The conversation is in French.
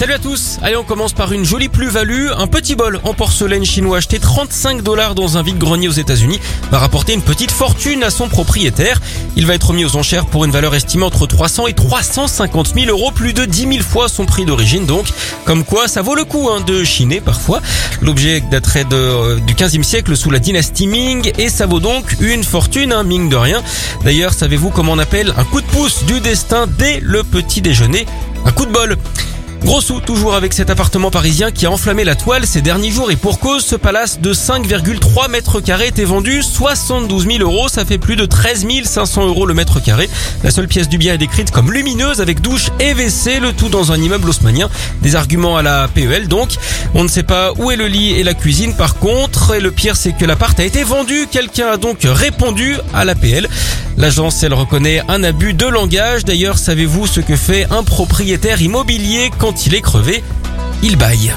Salut à tous Allez, on commence par une jolie plus-value. Un petit bol en porcelaine chinois acheté 35 dollars dans un vide-grenier aux États-Unis va rapporter une petite fortune à son propriétaire. Il va être mis aux enchères pour une valeur estimée entre 300 et 350 000 euros, plus de 10 000 fois son prix d'origine donc. Comme quoi, ça vaut le coup hein, de chiner parfois. L'objet daterait euh, du 15e siècle sous la dynastie Ming et ça vaut donc une fortune, hein, Ming de rien. D'ailleurs, savez-vous comment on appelle un coup de pouce du destin dès le petit déjeuner? Un coup de bol Gros sous toujours avec cet appartement parisien qui a enflammé la toile ces derniers jours et pour cause, ce palace de 5,3 mètres carrés était vendu 72 000 euros, ça fait plus de 13 500 euros le mètre carré. La seule pièce du bien est décrite comme lumineuse avec douche et WC, le tout dans un immeuble haussmanien. Des arguments à la PEL donc. On ne sait pas où est le lit et la cuisine par contre et le pire c'est que l'appart a été vendu, quelqu'un a donc répondu à l'APL. L'agence elle reconnaît un abus de langage. D'ailleurs savez-vous ce que fait un propriétaire immobilier quand il est crevé, il baille.